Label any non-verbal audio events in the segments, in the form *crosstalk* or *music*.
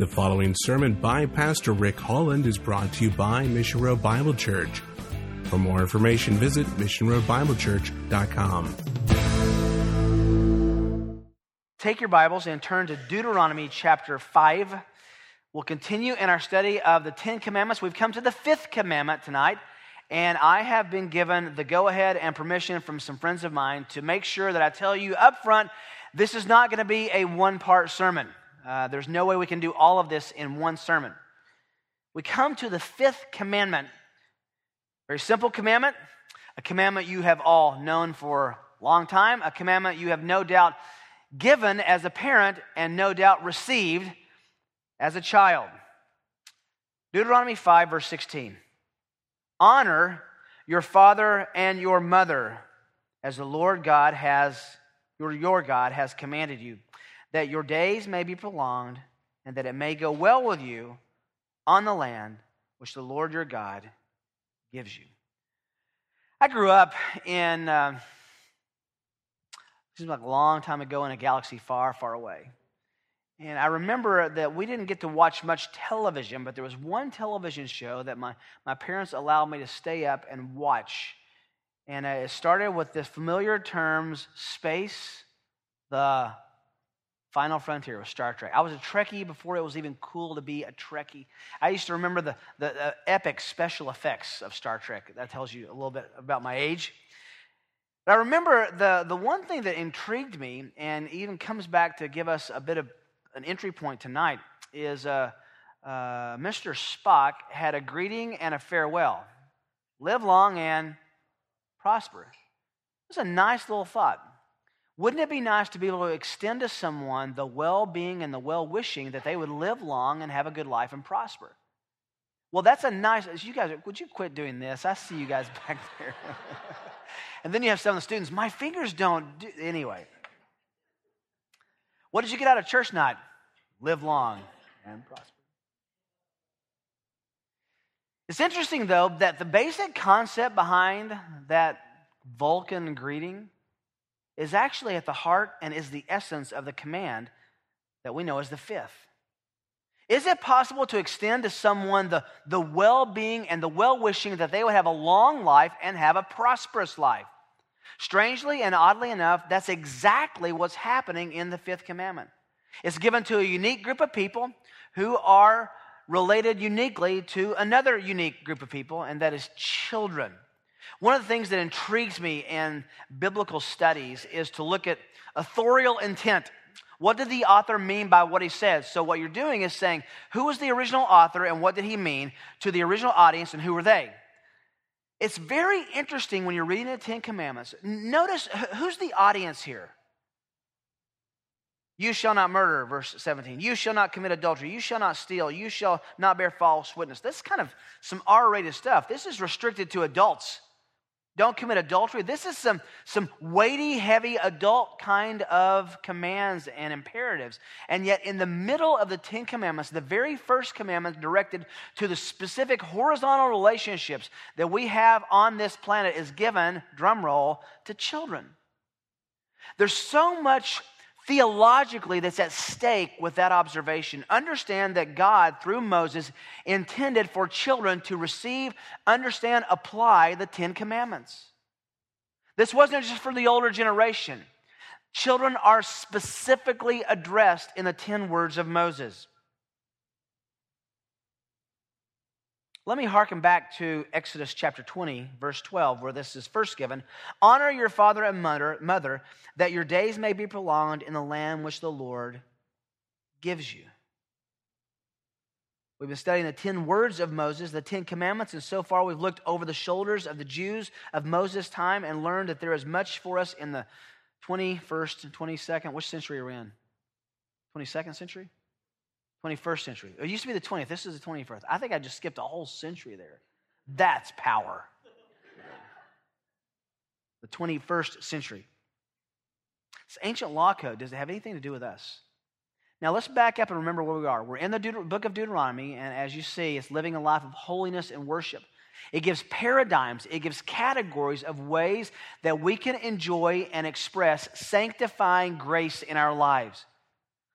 The following sermon by Pastor Rick Holland is brought to you by Mission Road Bible Church. For more information, visit missionroadbiblechurch.com. Take your Bibles and turn to Deuteronomy chapter 5. We'll continue in our study of the Ten Commandments. We've come to the fifth commandment tonight, and I have been given the go ahead and permission from some friends of mine to make sure that I tell you up front this is not going to be a one part sermon. Uh, there's no way we can do all of this in one sermon. We come to the fifth commandment. Very simple commandment, a commandment you have all known for a long time, a commandment you have no doubt given as a parent and no doubt received as a child. Deuteronomy 5, verse 16. Honor your father and your mother as the Lord God has, your, your God has commanded you that your days may be prolonged and that it may go well with you on the land which the Lord your God gives you. I grew up in, uh, is like a long time ago in a galaxy far, far away. And I remember that we didn't get to watch much television, but there was one television show that my, my parents allowed me to stay up and watch. And uh, it started with the familiar terms space, the Final Frontier was Star Trek. I was a Trekkie before it was even cool to be a Trekkie. I used to remember the, the, the epic special effects of Star Trek. That tells you a little bit about my age. But I remember the, the one thing that intrigued me and even comes back to give us a bit of an entry point tonight is uh, uh, Mr. Spock had a greeting and a farewell. Live long and prosper. It's a nice little thought. Wouldn't it be nice to be able to extend to someone the well being and the well wishing that they would live long and have a good life and prosper? Well, that's a nice, you guys, would you quit doing this? I see you guys *laughs* back there. *laughs* and then you have some of the students, my fingers don't do, anyway. What did you get out of church night? Live long and prosper. It's interesting, though, that the basic concept behind that Vulcan greeting is actually at the heart and is the essence of the command that we know as the fifth. Is it possible to extend to someone the, the well being and the well wishing that they would have a long life and have a prosperous life? Strangely and oddly enough, that's exactly what's happening in the fifth commandment. It's given to a unique group of people who are related uniquely to another unique group of people, and that is children. One of the things that intrigues me in biblical studies is to look at authorial intent. What did the author mean by what he says? So, what you're doing is saying, who was the original author and what did he mean to the original audience and who were they? It's very interesting when you're reading the Ten Commandments. Notice who's the audience here? You shall not murder, verse 17. You shall not commit adultery. You shall not steal. You shall not bear false witness. This is kind of some R rated stuff. This is restricted to adults. Don't commit adultery. This is some, some weighty, heavy adult kind of commands and imperatives. And yet, in the middle of the Ten Commandments, the very first commandment directed to the specific horizontal relationships that we have on this planet is given, drumroll, to children. There's so much theologically that's at stake with that observation. Understand that God, through Moses, intended for children to receive, understand, apply the Ten Commandments. This wasn't just for the older generation. Children are specifically addressed in the 10 words of Moses. Let me hearken back to Exodus chapter 20, verse 12, where this is first given. Honor your father and mother, mother, that your days may be prolonged in the land which the Lord gives you. We've been studying the 10 words of Moses, the 10 commandments, and so far we've looked over the shoulders of the Jews of Moses' time and learned that there is much for us in the 21st and 22nd. Which century are we in? 22nd century? 21st century. It used to be the 20th. This is the 21st. I think I just skipped a whole century there. That's power. *laughs* The 21st century. This ancient law code, does it have anything to do with us? Now let's back up and remember where we are. We're in the Deut- book of Deuteronomy, and as you see, it's living a life of holiness and worship. It gives paradigms, it gives categories of ways that we can enjoy and express sanctifying grace in our lives.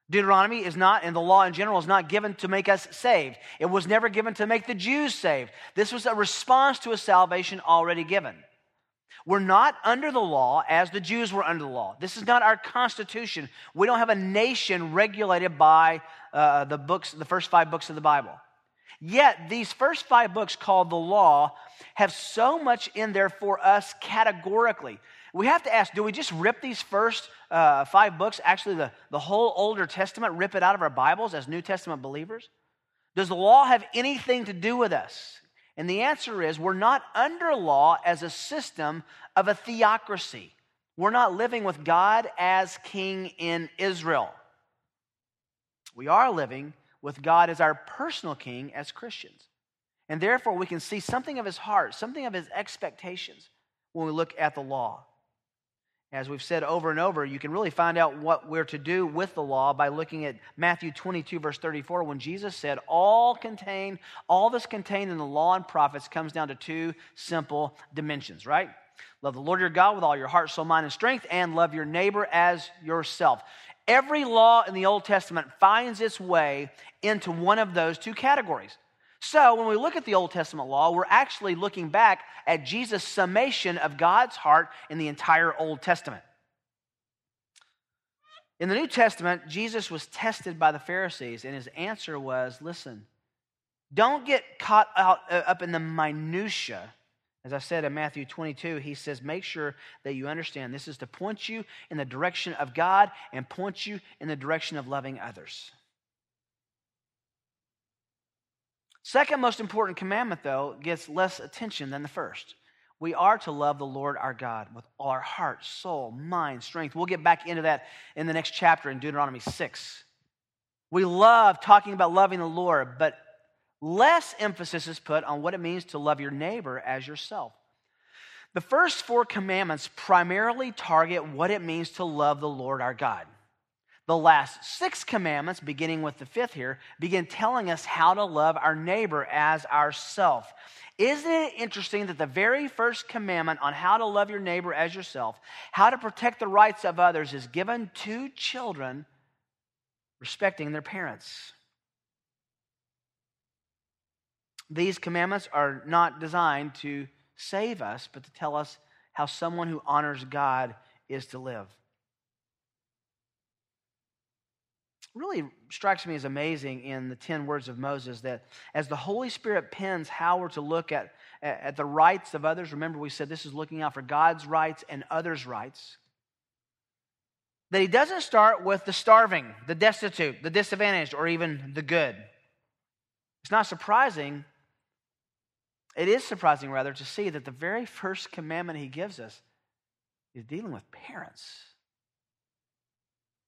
Deuteronomy is not, and the law in general is not given to make us saved. It was never given to make the Jews saved. This was a response to a salvation already given. We're not under the law as the Jews were under the law. This is not our constitution. We don't have a nation regulated by uh, the books, the first five books of the Bible. Yet, these first five books called the law have so much in there for us categorically. We have to ask do we just rip these first uh, five books, actually, the, the whole Older Testament, rip it out of our Bibles as New Testament believers? Does the law have anything to do with us? And the answer is we're not under law as a system of a theocracy. We're not living with God as king in Israel. We are living with God as our personal king as Christians. And therefore, we can see something of his heart, something of his expectations when we look at the law. As we've said over and over, you can really find out what we're to do with the law by looking at Matthew 22, verse 34, when Jesus said, All contained, all that's contained in the law and prophets comes down to two simple dimensions, right? Love the Lord your God with all your heart, soul, mind, and strength, and love your neighbor as yourself. Every law in the Old Testament finds its way into one of those two categories. So, when we look at the Old Testament law, we're actually looking back at Jesus' summation of God's heart in the entire Old Testament. In the New Testament, Jesus was tested by the Pharisees, and his answer was listen, don't get caught out, uh, up in the minutiae. As I said in Matthew 22, he says, make sure that you understand this is to point you in the direction of God and point you in the direction of loving others. Second most important commandment, though, gets less attention than the first. We are to love the Lord our God with all our heart, soul, mind, strength. We'll get back into that in the next chapter in Deuteronomy 6. We love talking about loving the Lord, but less emphasis is put on what it means to love your neighbor as yourself. The first four commandments primarily target what it means to love the Lord our God. The last six commandments, beginning with the fifth here, begin telling us how to love our neighbor as ourself. Isn't it interesting that the very first commandment on how to love your neighbor as yourself, how to protect the rights of others, is given to children respecting their parents? These commandments are not designed to save us, but to tell us how someone who honors God is to live. Really strikes me as amazing in the 10 words of Moses that as the Holy Spirit pens how we're to look at, at the rights of others, remember we said this is looking out for God's rights and others' rights, that he doesn't start with the starving, the destitute, the disadvantaged, or even the good. It's not surprising. It is surprising, rather, to see that the very first commandment he gives us is dealing with parents.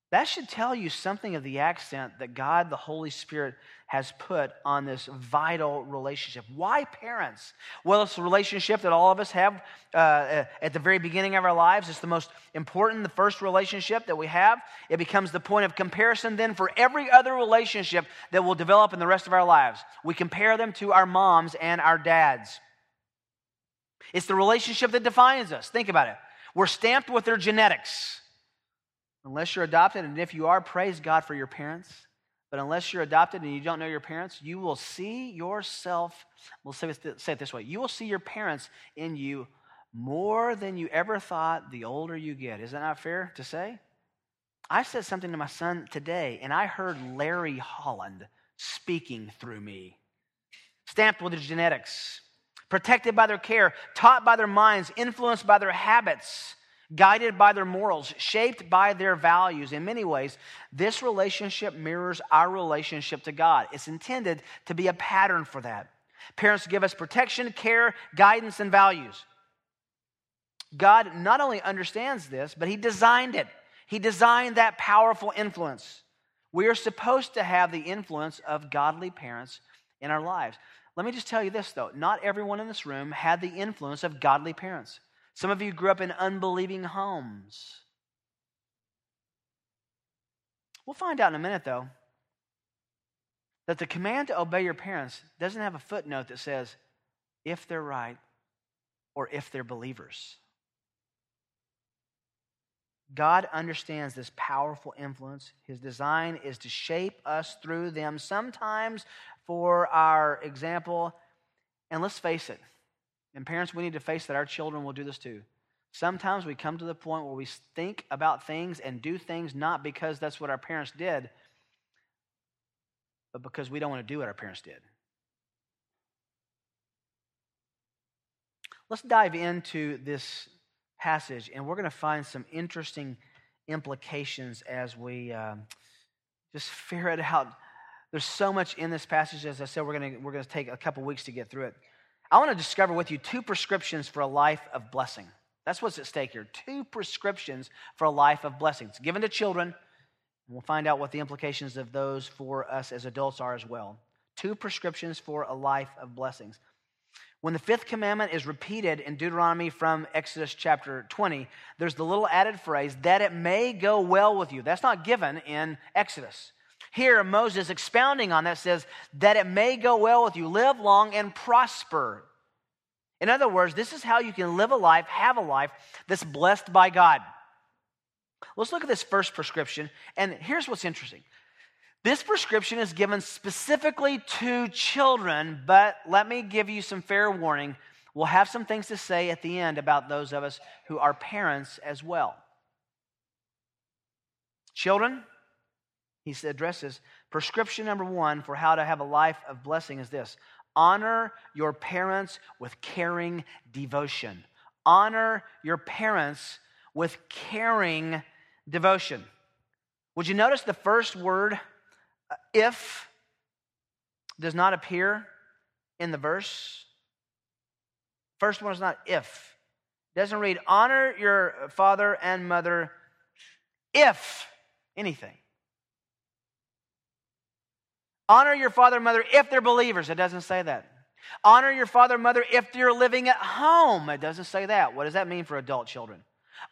That should tell you something of the accent that God, the Holy Spirit, has put on this vital relationship. Why parents? Well, it's a relationship that all of us have uh, at the very beginning of our lives. It's the most important, the first relationship that we have. It becomes the point of comparison then for every other relationship that will develop in the rest of our lives. We compare them to our moms and our dads. It's the relationship that defines us. Think about it. We're stamped with their genetics. Unless you're adopted, and if you are, praise God for your parents. But unless you're adopted and you don't know your parents, you will see yourself, we'll say, it this way you will see your parents in you more than you ever thought the older you get. Is that not fair to say? I said something to my son today, and I heard Larry Holland speaking through me, stamped with his genetics, protected by their care, taught by their minds, influenced by their habits guided by their morals, shaped by their values. In many ways, this relationship mirrors our relationship to God. It's intended to be a pattern for that. Parents give us protection, care, guidance, and values. God not only understands this, but He designed it. He designed that powerful influence. We are supposed to have the influence of godly parents in our lives. Let me just tell you this, though. Not everyone in this room had the influence of godly parents. Some of you grew up in unbelieving homes. We'll find out in a minute, though, that the command to obey your parents doesn't have a footnote that says if they're right or if they're believers. God understands this powerful influence. His design is to shape us through them, sometimes for our example. And let's face it, and parents, we need to face that our children will do this too. Sometimes we come to the point where we think about things and do things not because that's what our parents did, but because we don't want to do what our parents did. Let's dive into this passage, and we're going to find some interesting implications as we um, just figure it out. There's so much in this passage. As I said, we're going to, we're going to take a couple weeks to get through it. I want to discover with you two prescriptions for a life of blessing. That's what's at stake here. Two prescriptions for a life of blessings given to children. And we'll find out what the implications of those for us as adults are as well. Two prescriptions for a life of blessings. When the fifth commandment is repeated in Deuteronomy from Exodus chapter 20, there's the little added phrase, that it may go well with you. That's not given in Exodus. Here, Moses expounding on that says, that it may go well with you, live long and prosper. In other words, this is how you can live a life, have a life that's blessed by God. Let's look at this first prescription, and here's what's interesting this prescription is given specifically to children, but let me give you some fair warning. We'll have some things to say at the end about those of us who are parents as well. Children, he addresses prescription number one for how to have a life of blessing is this honor your parents with caring devotion. Honor your parents with caring devotion. Would you notice the first word uh, if does not appear in the verse. First one is not if. It doesn't read, honor your father and mother if anything. Honor your father and mother if they're believers. It doesn't say that. Honor your father and mother if you're living at home. It doesn't say that. What does that mean for adult children?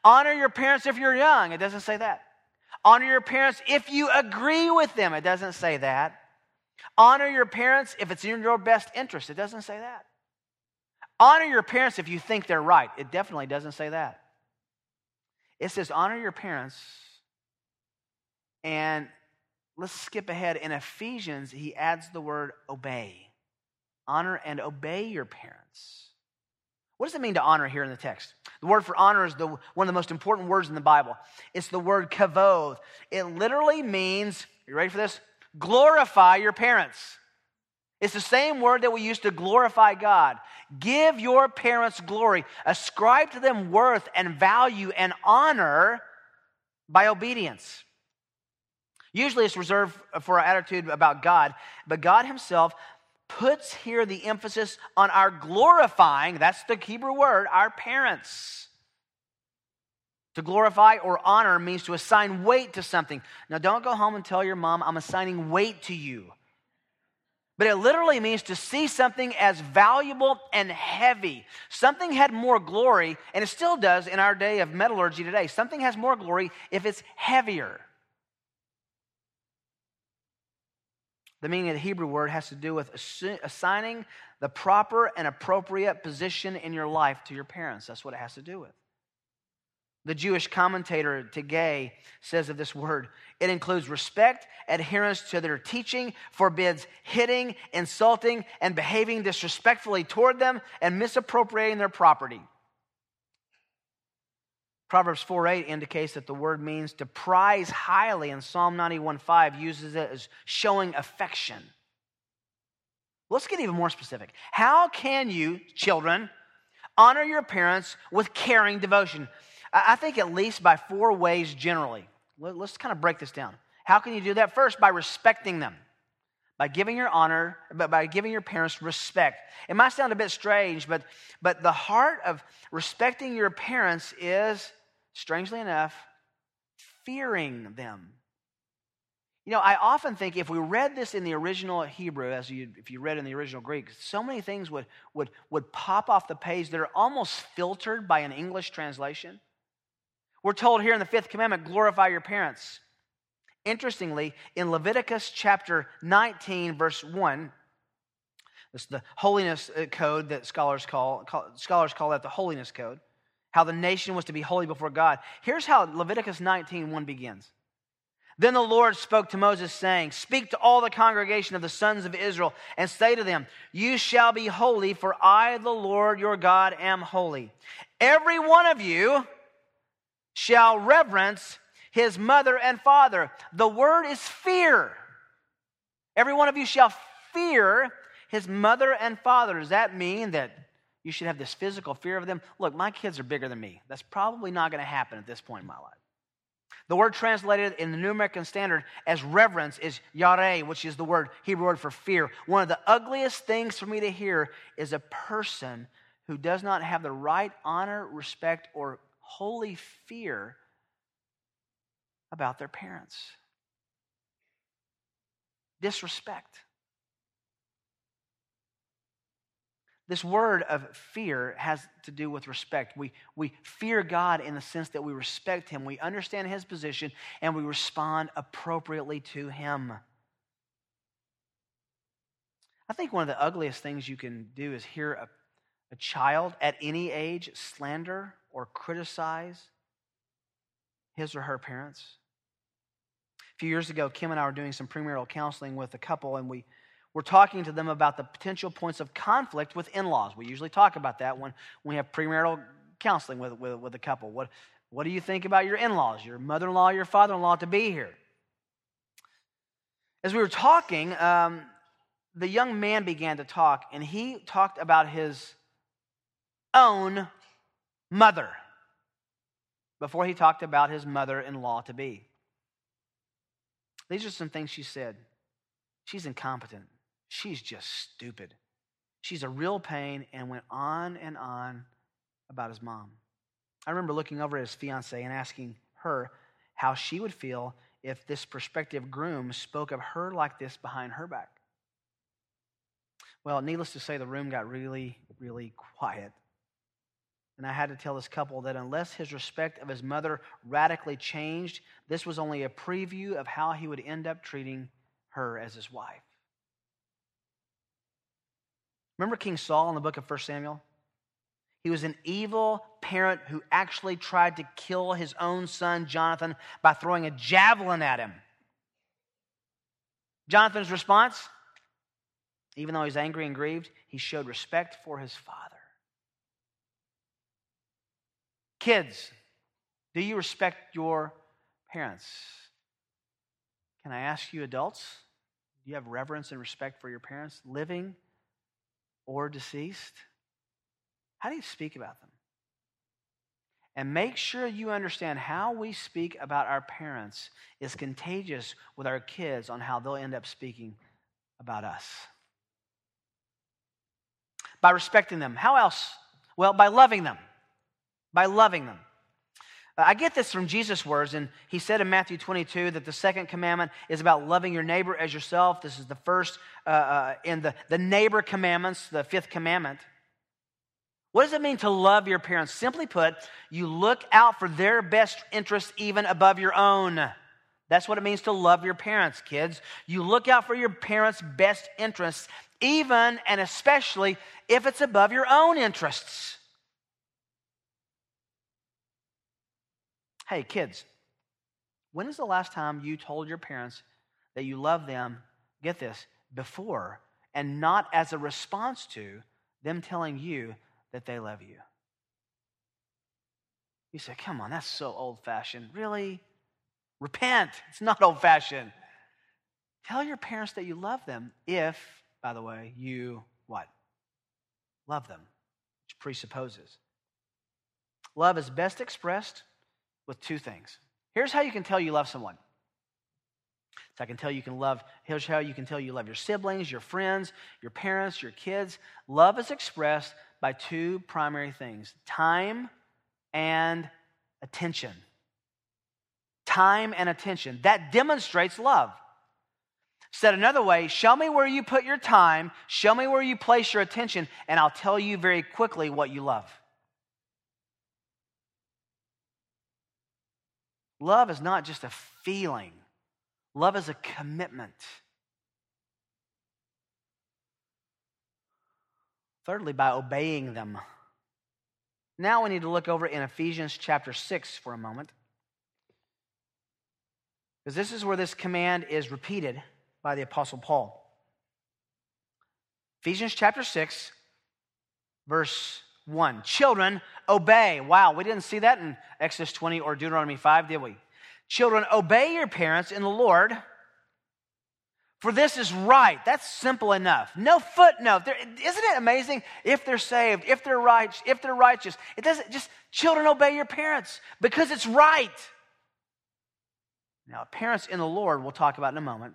Honor your parents if you're young. It doesn't say that. Honor your parents if you agree with them. It doesn't say that. Honor your parents if it's in your best interest. It doesn't say that. Honor your parents if you think they're right. It definitely doesn't say that. It says honor your parents. And let's skip ahead. In Ephesians, he adds the word obey. Honor and obey your parents. What does it mean to honor here in the text? The word for honor is the, one of the most important words in the Bible. It's the word kavod. It literally means, you ready for this? Glorify your parents. It's the same word that we use to glorify God. Give your parents glory. Ascribe to them worth and value and honor by obedience. Usually it's reserved for our attitude about God, but God Himself puts here the emphasis on our glorifying, that's the Hebrew word, our parents. To glorify or honor means to assign weight to something. Now, don't go home and tell your mom, I'm assigning weight to you. But it literally means to see something as valuable and heavy. Something had more glory, and it still does in our day of metallurgy today. Something has more glory if it's heavier. The meaning of the Hebrew word has to do with assigning the proper and appropriate position in your life to your parents. That's what it has to do with. The Jewish commentator Tigay says of this word, it includes respect, adherence to their teaching, forbids hitting, insulting, and behaving disrespectfully toward them, and misappropriating their property. Proverbs 4 8 indicates that the word means to prize highly, and Psalm 91 5 uses it as showing affection. Let's get even more specific. How can you, children, honor your parents with caring devotion? I think at least by four ways generally. Let's kind of break this down. How can you do that? First, by respecting them, by giving your honor, but by giving your parents respect. It might sound a bit strange, but, but the heart of respecting your parents is strangely enough, fearing them. You know, I often think if we read this in the original Hebrew, as you, if you read in the original Greek, so many things would, would, would pop off the page that are almost filtered by an English translation. We're told here in the fifth commandment, glorify your parents. Interestingly, in Leviticus chapter 19, verse 1, this the holiness uh, code that scholars call, call scholars call that the holiness code. how the nation was to be holy before God. Here's how Leviticus 19 1 begins. Then the Lord spoke to Moses, saying, Speak to all the congregation of the sons of Israel, and say to them, You shall be holy, for I, the Lord your God, am holy. Every one of you shall reverence his mother and father. The word is fear. Every one of you shall fear his mother and father. Does that mean that you should have this physical fear of them? Look, my kids are bigger than me. That's probably not going to happen at this point in my life. The word translated in the New American Standard as reverence is yare, which is the word Hebrew word for fear. One of the ugliest things for me to hear is a person who does not have the right honor, respect, or holy fear about their parents. Disrespect. This word of fear has to do with respect. We, we fear God in the sense that we respect Him, we understand His position, and we respond appropriately to Him. I think one of the ugliest things you can do is hear a, a child at any age slander or criticize his or her parents. A few years ago, Kim and I were doing some premarital counseling with a couple, and we we're talking to them about the potential points of conflict with in laws. We usually talk about that when, we have premarital counseling with, with, with a couple. What, what do you think about your in laws, your mother in law, your father in law to be here? As we were talking, um, the young man began to talk, and he talked about his own mother before he talked about his mother in law to be. These are some things she said. She's incompetent. She's just stupid. She's a real pain, and went on and on about his mom. I remember looking over at his fiancee and asking her how she would feel if this prospective groom spoke of her like this behind her back. Well, needless to say, the room got really, really quiet. And I had to tell this couple that unless his respect of his mother radically changed, this was only a preview of how he would end up treating her as his wife. Remember King Saul in the book of 1 Samuel? He was an evil parent who actually tried to kill his own son, Jonathan, by throwing a javelin at him. Jonathan's response, even though he's angry and grieved, he showed respect for his father. Kids, do you respect your parents? Can I ask you, adults, do you have reverence and respect for your parents, living or deceased? How do you speak about them? And make sure you understand how we speak about our parents is contagious with our kids on how they'll end up speaking about us. By respecting them. How else? Well, by loving them. By loving them. I get this from Jesus' words, and he said in Matthew 22 that the second commandment is about loving your neighbor as yourself. This is the first uh, uh, in the, the neighbor commandments, the fifth commandment. What does it mean to love your parents? Simply put, you look out for their best interests even above your own. That's what it means to love your parents, kids. You look out for your parents' best interests, even and especially if it's above your own interests. Hey, kids, when is the last time you told your parents that you love them, get this, before and not as a response to them telling you that they love you? You say, come on, that's so old fashioned. Really? Repent. It's not old fashioned. Tell your parents that you love them if, by the way, you what? Love them, which presupposes. Love is best expressed with two things. Here's how you can tell you love someone. So I can tell you can love, here's how you can tell you love your siblings, your friends, your parents, your kids. Love is expressed by two primary things time and attention. Time and attention. That demonstrates love. Said another way, show me where you put your time, show me where you place your attention, and I'll tell you very quickly what you love. Love is not just a feeling, love is a commitment. Thirdly, by obeying them. Now we need to look over in Ephesians chapter 6 for a moment. Because this is where this command is repeated by the Apostle Paul. Ephesians chapter 6, verse 1. Children, obey. Wow, we didn't see that in Exodus 20 or Deuteronomy 5, did we? Children, obey your parents in the Lord, for this is right. That's simple enough. No footnote. is isn't it amazing if they're saved, if they're right, if they're righteous? It doesn't just children obey your parents because it's right. Now, parents in the Lord, we'll talk about in a moment.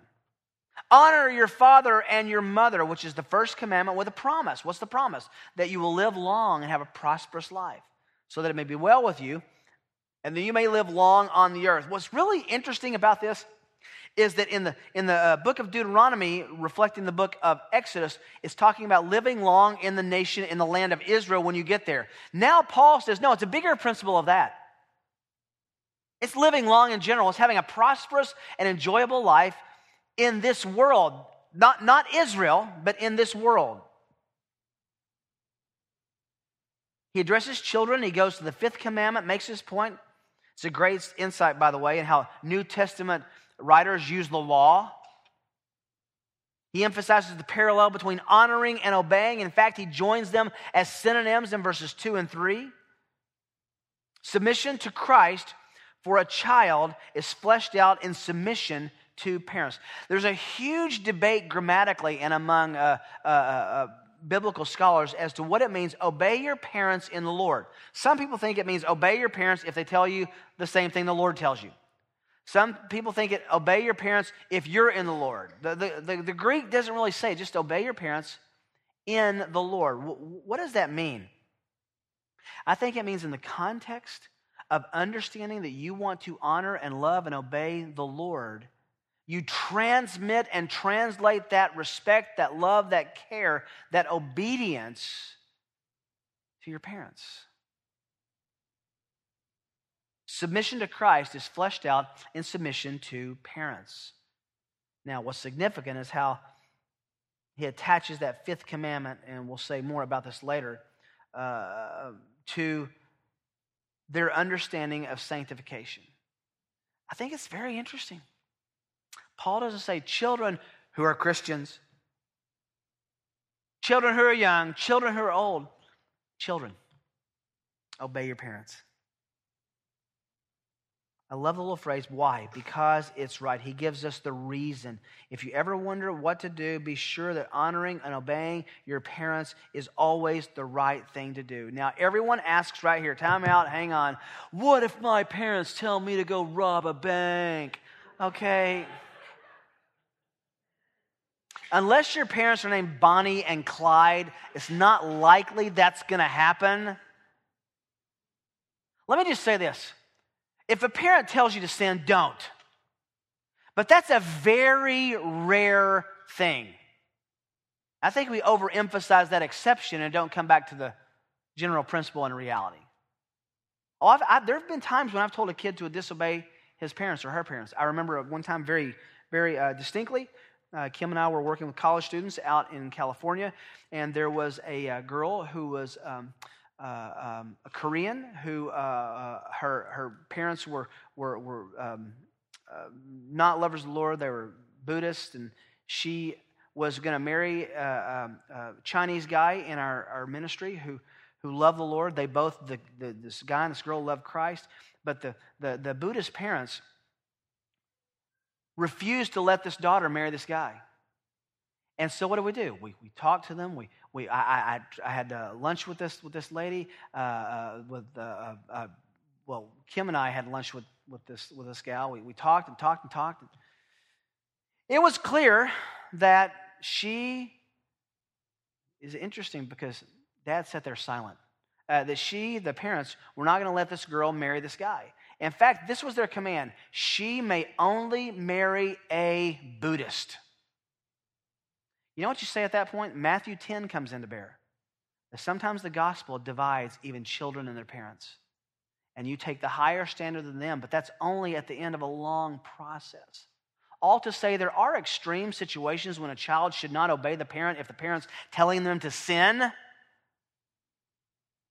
Honor your father and your mother, which is the first commandment with a promise. What's the promise? That you will live long and have a prosperous life, so that it may be well with you, and that you may live long on the earth. What's really interesting about this is that in the, in the uh, book of Deuteronomy, reflecting the book of Exodus, it's talking about living long in the nation, in the land of Israel when you get there. Now, Paul says, no, it's a bigger principle of that. It's living long in general, it's having a prosperous and enjoyable life in this world. Not, not Israel, but in this world. He addresses children. He goes to the fifth commandment, makes his point. It's a great insight, by the way, in how New Testament writers use the law. He emphasizes the parallel between honoring and obeying. In fact, he joins them as synonyms in verses 2 and 3. Submission to Christ for a child is fleshed out in submission to parents. There's a huge debate grammatically and among uh, uh, uh, biblical scholars as to what it means obey your parents in the Lord. Some people think it means obey your parents if they tell you the same thing the Lord tells you. Some people think it obey your parents if you're in the Lord. The, the, the, the Greek doesn't really say just obey your parents in the Lord. What does that mean? I think it means in the context of understanding that you want to honor and love and obey the Lord you transmit and translate that respect, that love, that care, that obedience to your parents. Submission to Christ is fleshed out in submission to parents. Now, what's significant is how he attaches that fifth commandment, and we'll say more about this later, uh, to their understanding of sanctification. I think it's very interesting. Paul doesn't say children who are Christians, children who are young, children who are old. Children, obey your parents. I love the little phrase, why? Because it's right. He gives us the reason. If you ever wonder what to do, be sure that honoring and obeying your parents is always the right thing to do. Now, everyone asks right here, time out, hang on. What if my parents tell me to go rob a bank? Okay unless your parents are named Bonnie and Clyde, it's not likely that's going to happen. Let me just say this if a parent tells you to sin, don't. But that's a very rare thing. I think we overemphasize that exception and don't come back to the general principle and reality. Oh, I've, I, there have been times when I've told a kid to disobey his parents or her parents. I remember one time very, very uh, distinctly. Uh, Kim and I were working with college students out in California, and there was a, uh, girl who was um, uh, um, a Korean who uh, uh, her her parents were were, were um, uh, not lovers of the Lord; they were Buddhist, and she was going to marry a, um, a, Chinese guy in our, our ministry who who loved the Lord. They both the, the, this guy and this girl loved Christ, but the the, the Buddhist parents refused to let this daughter marry this guy. And so what do we do? We, we talk to them. We, we, I, I, I had uh, lunch with this, with this lady. Uh, uh, with, uh, uh, well, Kim and I had lunch with, with, this, with this gal. We, we talked and talked and talked. It was clear that she is interesting because dad sat there silent. that she, the parents, were not going to let this girl marry this guy. In fact, this was their command she may only marry a Buddhist. You know what you say at that point? Matthew 10 comes into bear. Sometimes the gospel divides even children and their parents. And you take the higher standard than them, but that's only at the end of a long process. All to say, there are extreme situations when a child should not obey the parent if the parent's telling them to sin.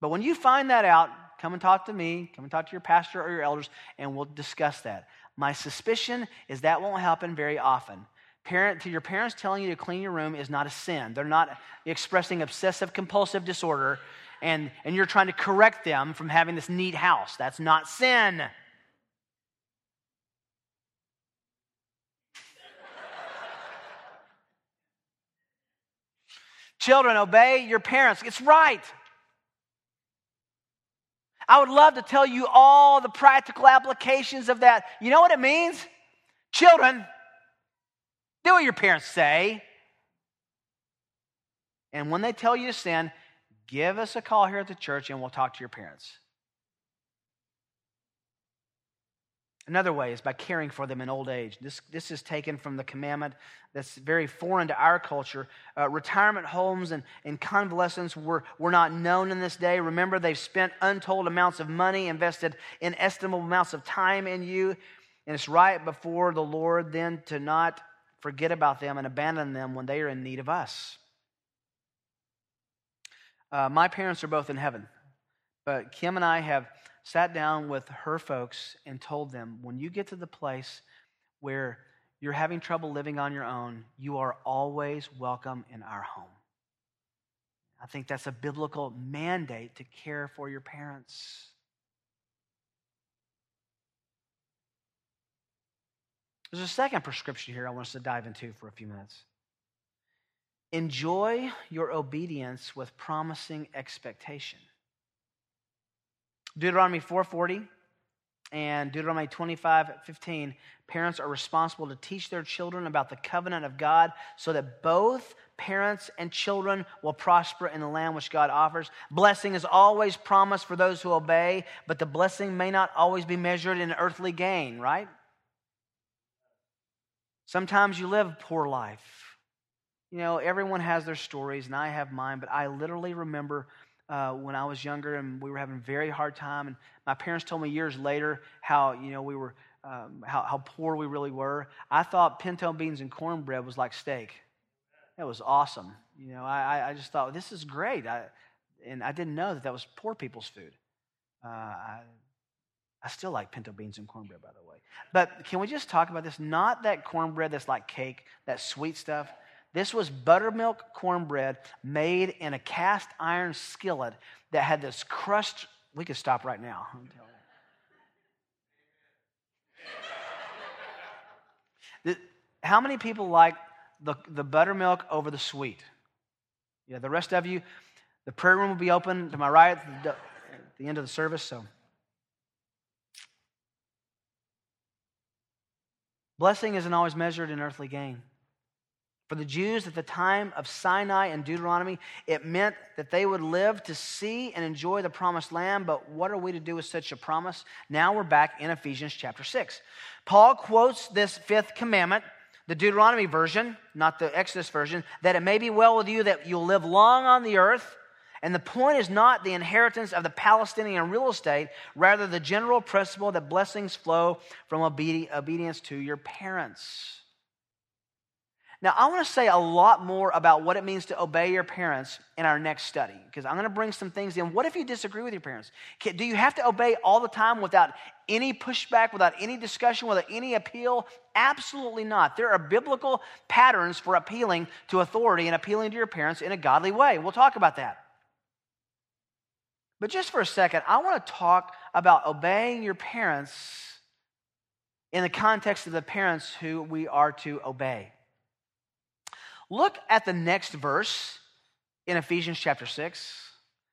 But when you find that out, come and talk to me, come and talk to your pastor or your elders, and we'll discuss that. My suspicion is that won't happen very often. Parent, to your parents telling you to clean your room is not a sin. They're not expressing obsessive compulsive disorder, and, and you're trying to correct them from having this neat house. That's not sin. Children, obey your parents. It's right. I would love to tell you all the practical applications of that. You know what it means? Children, do what your parents say. And when they tell you to sin, give us a call here at the church and we'll talk to your parents. Another way is by caring for them in old age. This, this is taken from the commandment that's very foreign to our culture. Uh, retirement homes and, and convalescents were, were not known in this day. Remember, they've spent untold amounts of money, invested inestimable amounts of time in you. And it's right before the Lord then to not forget about them and abandon them when they are in need of us. Uh, my parents are both in heaven, but Kim and I have sat down with her folks and told them when you get to the place where you're having trouble living on your own, you are always welcome in our home. I think that's a biblical mandate to care for your parents. There's a second prescription here I want us to dive into for a few minutes. Enjoy your obedience with promising expectation. Deuteronomy 4:40 and Deuteronomy 25:15, parents are responsible to teach their children about the covenant of God so that both parents and children will prosper in the land which God offers. Blessing is always promised for those who obey, but the blessing may not always be measured in earthly gain, right? Sometimes you live a poor life. You know, everyone has their stories, and I have mine, but I literally remember uh, when I was younger and we were having a very hard time. And my parents told me years later how, you know, we were, um, how, how poor we really were. I thought pinto beans and cornbread was like steak. That was awesome. You know, I, I just thought, this is great. I, and I didn't know that that was poor people's food. Uh, I, I still like pinto beans and cornbread, by the way. But can we just talk about this? Not that cornbread that's like cake, that sweet stuff. This was buttermilk cornbread made in a cast iron skillet that had this crust. We could stop right now. How many people like the, the buttermilk over the sweet? Yeah, the rest of you, the prayer room will be open to my right at the, at the end of the service. So, blessing isn't always measured in earthly gain. For the Jews at the time of Sinai and Deuteronomy, it meant that they would live to see and enjoy the promised land. But what are we to do with such a promise? Now we're back in Ephesians chapter 6. Paul quotes this fifth commandment, the Deuteronomy version, not the Exodus version, that it may be well with you that you'll live long on the earth. And the point is not the inheritance of the Palestinian real estate, rather, the general principle that blessings flow from obedience to your parents. Now, I want to say a lot more about what it means to obey your parents in our next study, because I'm going to bring some things in. What if you disagree with your parents? Do you have to obey all the time without any pushback, without any discussion, without any appeal? Absolutely not. There are biblical patterns for appealing to authority and appealing to your parents in a godly way. We'll talk about that. But just for a second, I want to talk about obeying your parents in the context of the parents who we are to obey. Look at the next verse in Ephesians chapter 6.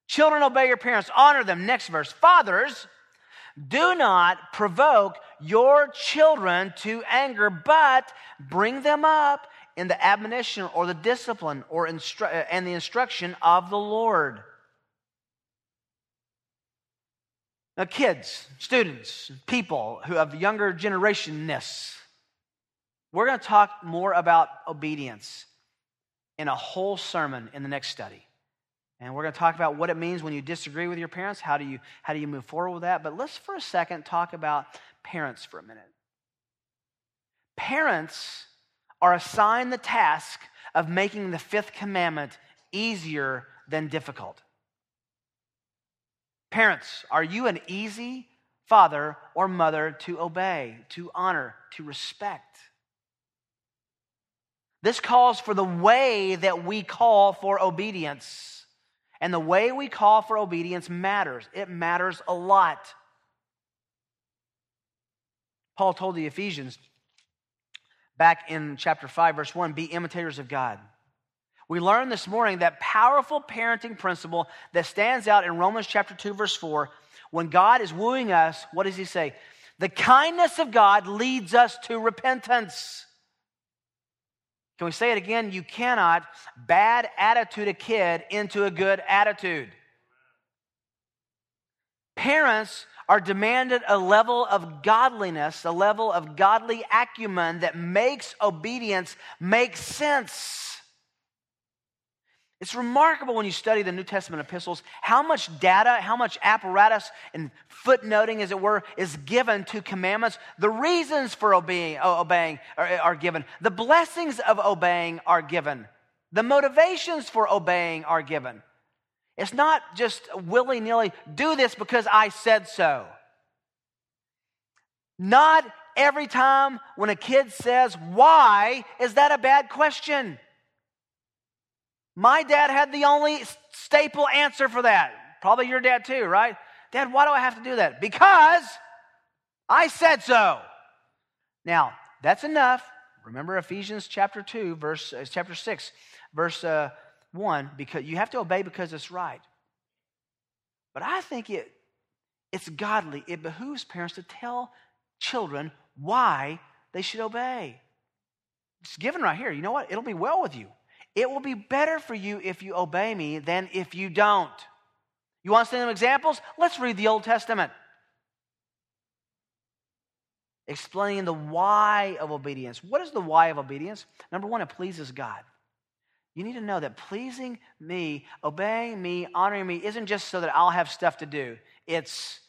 Children, obey your parents, honor them. Next verse. Fathers, do not provoke your children to anger, but bring them up in the admonition or the discipline or instru- uh, and the instruction of the Lord. Now, kids, students, people who have younger generationness, we're going to talk more about obedience in a whole sermon in the next study. And we're going to talk about what it means when you disagree with your parents. How do you, how do you move forward with that? But let's for a second talk about parents for a minute. Parents are assigned the task of making the fifth commandment easier than difficult. Parents, are you an easy father or mother to obey, to honor, to respect? This calls for the way that we call for obedience. And the way we call for obedience matters. It matters a lot. Paul told the Ephesians back in chapter 5, verse 1 be imitators of God. We learned this morning that powerful parenting principle that stands out in Romans chapter 2, verse 4. When God is wooing us, what does he say? The kindness of God leads us to repentance. Can we say it again? You cannot bad attitude a kid into a good attitude. Parents are demanded a level of godliness, a level of godly acumen that makes obedience make sense. It's remarkable when you study the New Testament epistles how much data, how much apparatus and footnoting, as it were, is given to commandments. The reasons for obeying, obeying are, are given, the blessings of obeying are given, the motivations for obeying are given. It's not just willy nilly, do this because I said so. Not every time when a kid says, Why, is that a bad question? My dad had the only staple answer for that. Probably your dad too, right? Dad, why do I have to do that? Because I said so. Now, that's enough. Remember Ephesians chapter 2, verse uh, chapter 6, verse uh, 1, because you have to obey because it's right. But I think it it's godly. It behooves parents to tell children why they should obey. It's given right here. You know what? It'll be well with you. It will be better for you if you obey me than if you don't. You want to see some examples? Let's read the Old Testament. Explaining the why of obedience. What is the why of obedience? Number one, it pleases God. You need to know that pleasing me, obeying me, honoring me isn't just so that I'll have stuff to do. It's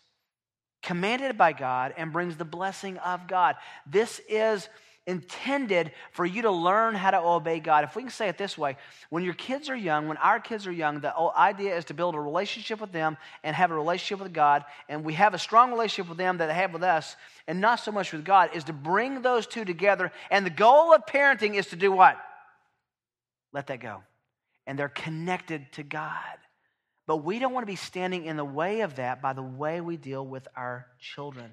commanded by God and brings the blessing of God. This is intended for you to learn how to obey God. If we can say it this way, when your kids are young, when our kids are young, the idea is to build a relationship with them and have a relationship with God. And we have a strong relationship with them that they have with us, and not so much with God, is to bring those two together. And the goal of parenting is to do what? Let that go. And they're connected to God. But we don't want to be standing in the way of that by the way we deal with our children.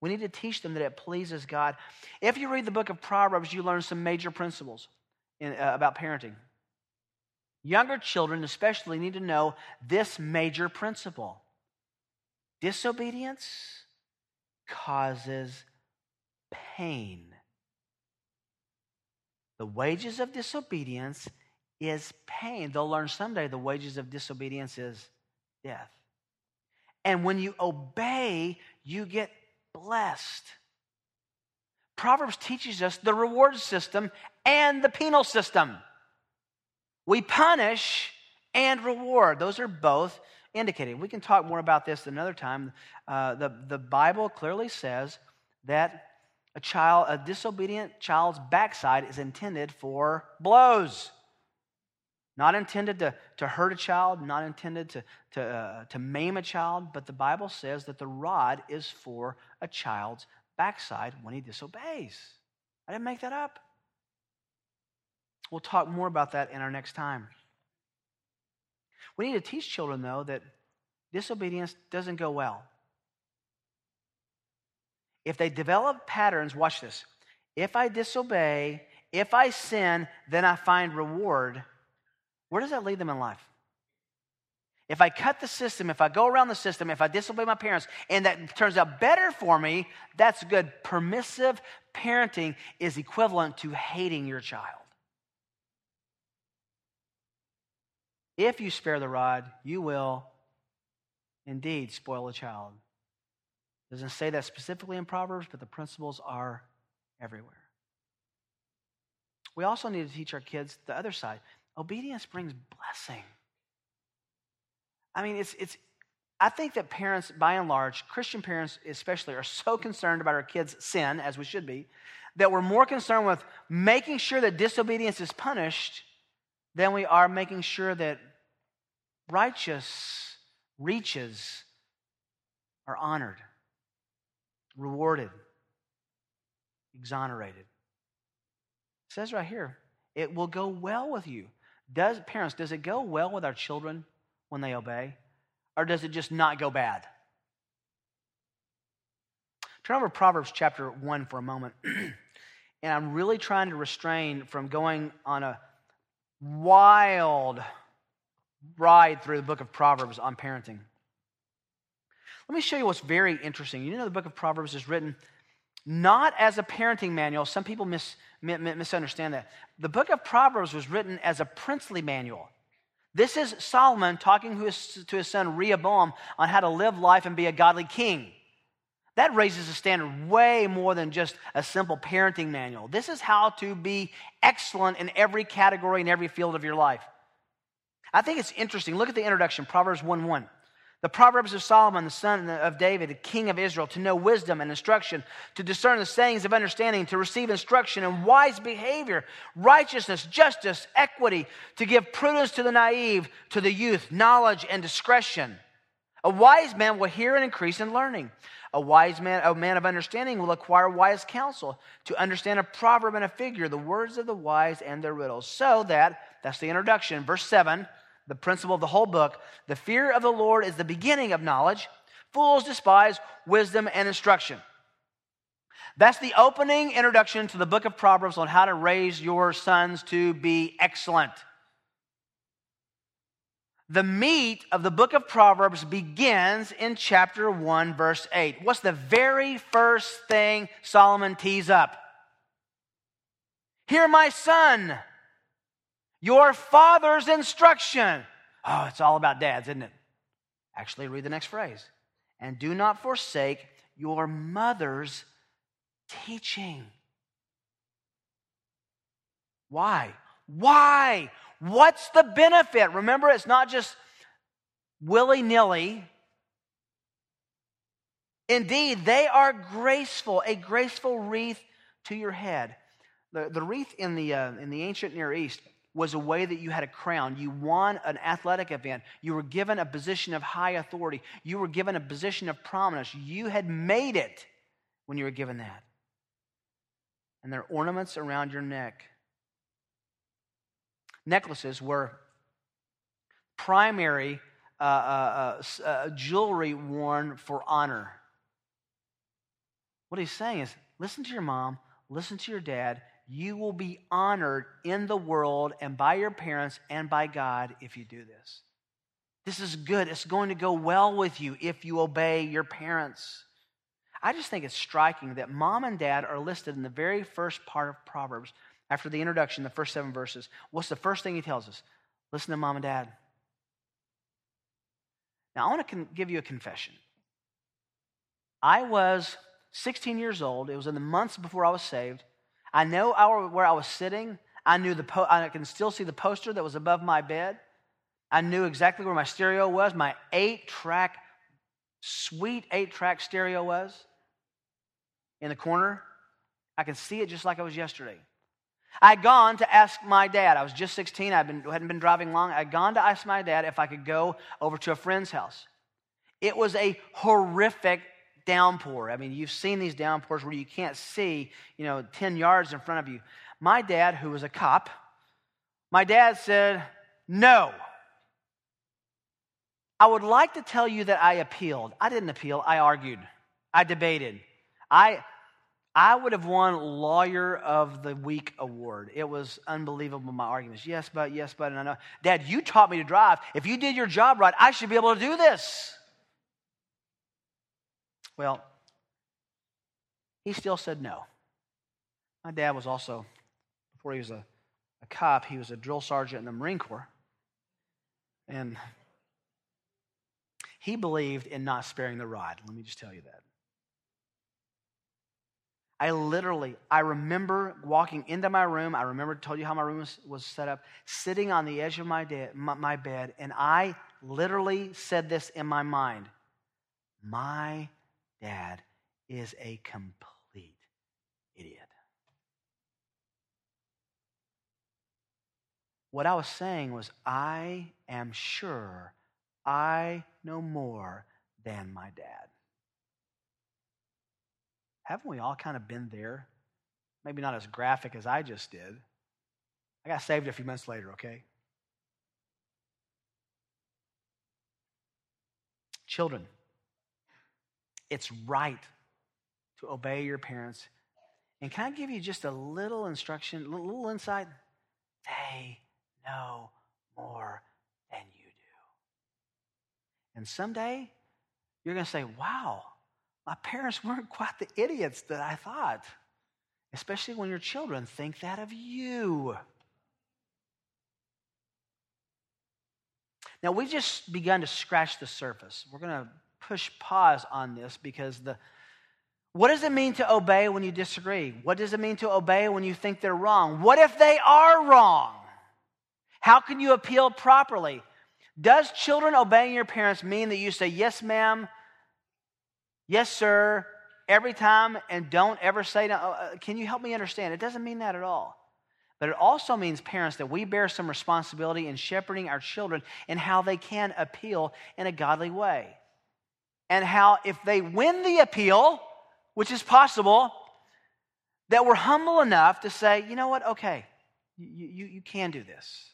We need to teach them that it pleases God. If you read the book of Proverbs, you learn some major principles in, uh, about parenting. Younger children, especially, need to know this major principle disobedience causes pain. The wages of disobedience is pain. They'll learn someday the wages of disobedience is death. And when you obey, you get blessed. Proverbs teaches us the reward system and the penal system. We punish and reward. Those are both indicated. We can talk more about this another time. Uh, the, the Bible clearly says that a child, a disobedient child's backside is intended for blows. Not intended to, to hurt a child, not intended to, to, uh, to maim a child, but the Bible says that the rod is for a child's backside when he disobeys. I didn't make that up. We'll talk more about that in our next time. We need to teach children, though, that disobedience doesn't go well. If they develop patterns, watch this. If I disobey, if I sin, then I find reward where does that lead them in life? If I cut the system, if I go around the system, if I disobey my parents, and that turns out better for me, that's good. Permissive parenting is equivalent to hating your child. If you spare the rod, you will indeed spoil a child. It doesn't say that specifically in Proverbs, but the principles are everywhere. We also need to teach our kids the other side. Obedience brings blessing. I mean, it's, it's, I think that parents, by and large, Christian parents especially, are so concerned about our kids' sin, as we should be, that we're more concerned with making sure that disobedience is punished than we are making sure that righteous reaches are honored, rewarded, exonerated. It says right here, it will go well with you. Does parents, does it go well with our children when they obey? Or does it just not go bad? Turn over Proverbs chapter 1 for a moment. *clears throat* and I'm really trying to restrain from going on a wild ride through the book of Proverbs on parenting. Let me show you what's very interesting. You know, the book of Proverbs is written not as a parenting manual. Some people mis, misunderstand that. The book of Proverbs was written as a princely manual. This is Solomon talking to his son Rehoboam on how to live life and be a godly king. That raises the standard way more than just a simple parenting manual. This is how to be excellent in every category in every field of your life. I think it's interesting. Look at the introduction, Proverbs 1 1. The Proverbs of Solomon, the son of David, the king of Israel, to know wisdom and instruction, to discern the sayings of understanding, to receive instruction and wise behavior, righteousness, justice, equity, to give prudence to the naive, to the youth, knowledge and discretion. A wise man will hear and increase in learning. A wise man, a man of understanding will acquire wise counsel to understand a proverb and a figure, the words of the wise and their riddles. So that, that's the introduction. Verse 7 the principle of the whole book. The fear of the Lord is the beginning of knowledge. Fools despise wisdom and instruction. That's the opening introduction to the book of Proverbs on how to raise your sons to be excellent. The meat of the book of Proverbs begins in chapter 1, verse 8. What's the very first thing Solomon tees up? Hear, my son, your father's instruction. Oh, it's all about dads, isn't it? Actually, read the next phrase. And do not forsake your mother's teaching. Why? Why? What's the benefit? Remember, it's not just willy nilly. Indeed, they are graceful, a graceful wreath to your head. The, the wreath in the, uh, in the ancient Near East was a way that you had a crown. You won an athletic event. You were given a position of high authority. You were given a position of prominence. You had made it when you were given that. And there are ornaments around your neck. Necklaces were primary uh, uh, uh, uh jewelry worn for honor. What he's saying is listen to your mom, listen to your dad, you will be honored in the world and by your parents and by God if you do this. This is good. It's going to go well with you if you obey your parents. I just think it's striking that mom and dad are listed in the very first part of Proverbs after the introduction, the first seven verses. What's the first thing he tells us? Listen to mom and dad. Now, I want to give you a confession. I was 16 years old. It was in the months before I was saved. I know where I was sitting. I knew the po- I can still see the poster that was above my bed. I knew exactly where my stereo was. My eight track, sweet eight track stereo was in the corner. I can see it just like it was yesterday. I'd gone to ask my dad. I was just 16. I been, hadn't been driving long. I'd gone to ask my dad if I could go over to a friend's house. It was a horrific downpour. I mean, you've seen these downpours where you can't see, you know, 10 yards in front of you. My dad, who was a cop, my dad said, No. I would like to tell you that I appealed. I didn't appeal, I argued. I debated. I, I would have won Lawyer of the Week award. It was unbelievable, my arguments. Yes, but, yes, but, and I know. Dad, you taught me to drive. If you did your job right, I should be able to do this. Well, he still said no. My dad was also, before he was a, a cop, he was a drill sergeant in the Marine Corps. And he believed in not sparing the rod. Let me just tell you that. I literally, I remember walking into my room. I remember told you how my room was, was set up, sitting on the edge of my, de- my, my bed, and I literally said this in my mind My dad is a complete idiot. What I was saying was, I am sure I know more than my dad. Haven't we all kind of been there? Maybe not as graphic as I just did. I got saved a few months later, okay? Children, it's right to obey your parents. And can I give you just a little instruction, a little insight? They know more than you do. And someday you're going to say, wow, my parents *laughs* weren't quite the idiots that I thought, especially when your children think that of you. Now, we've just begun to scratch the surface. We're going to push pause on this because the what does it mean to obey when you disagree? What does it mean to obey when you think they're wrong? What if they are wrong? How can you appeal properly? Does children obeying your parents mean that you say, yes, ma'am, yes, sir, every time and don't ever say, no? Uh, can you help me understand? It doesn't mean that at all. But it also means, parents, that we bear some responsibility in shepherding our children and how they can appeal in a godly way. And how, if they win the appeal, which is possible, that we're humble enough to say, you know what, okay, you, you, you can do this.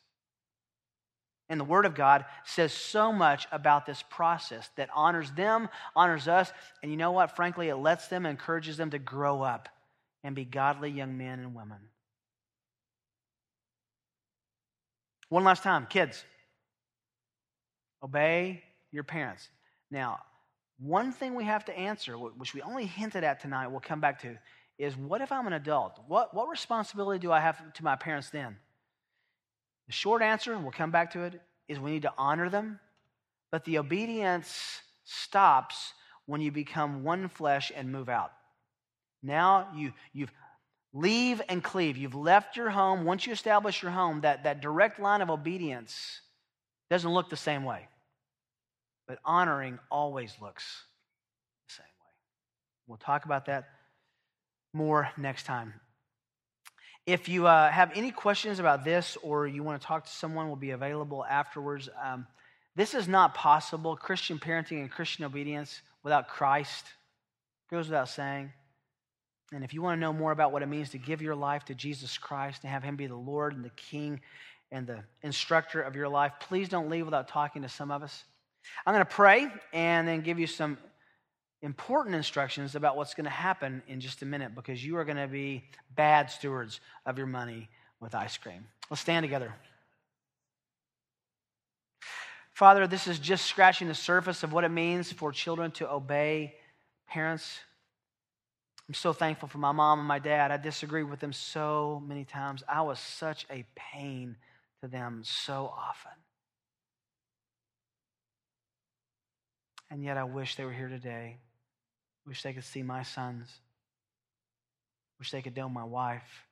And the Word of God says so much about this process that honors them, honors us, and you know what? Frankly, it lets them, encourages them to grow up and be godly young men and women. One last time, kids, obey your parents. Now, one thing we have to answer, which we only hinted at tonight, we'll come back to, is what if I'm an adult? What, what responsibility do I have to my parents then? The short answer, we'll come back to it, is we need to honor them, but the obedience stops when you become one flesh and move out. Now you, you've leave and cleave. You've left your home. Once you establish your home, that, that direct line of obedience doesn't look the same way. But honoring always looks the same way. We'll talk about that more next time. If you uh, have any questions about this or you want to talk to someone, we'll be available afterwards. Um, this is not possible. Christian parenting and Christian obedience without Christ goes without saying. And if you want to know more about what it means to give your life to Jesus Christ and have Him be the Lord and the King and the instructor of your life, please don't leave without talking to some of us. I'm going to pray and then give you some important instructions about what's going to happen in just a minute because you are going to be bad stewards of your money with ice cream. Let's stand together. Father, this is just scratching the surface of what it means for children to obey parents. I'm so thankful for my mom and my dad. I disagreed with them so many times. I was such a pain to them so often. And yet I wish they were here today. Wish they could see my sons. Wish they could know my wife.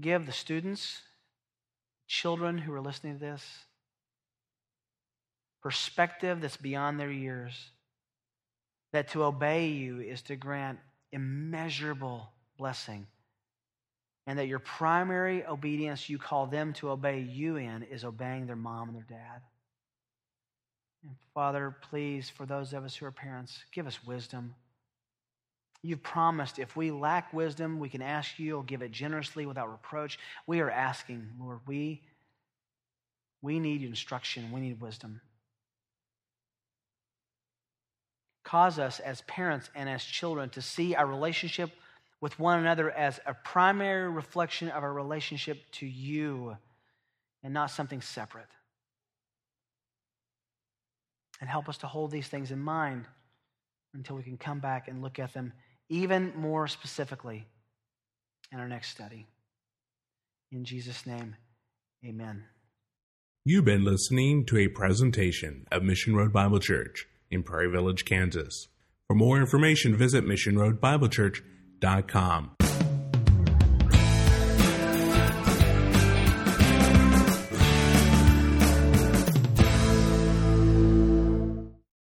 Give the students, children who are listening to this, perspective that's beyond their years. That to obey you is to grant immeasurable blessing and that your primary obedience you call them to obey you in is obeying their mom and their dad. And Father, please, for those of us who are parents, give us wisdom. You've promised if we lack wisdom, we can ask you. You'll give it generously without reproach. We are asking, Lord, we, we need instruction. We need wisdom. Cause us as parents and as children to see our relationship with one another as a primary reflection of our relationship to you and not something separate. And help us to hold these things in mind until we can come back and look at them even more specifically in our next study. In Jesus' name, amen. You've been listening to a presentation of Mission Road Bible Church in Prairie Village, Kansas. For more information, visit missionroadbiblechurch.com com.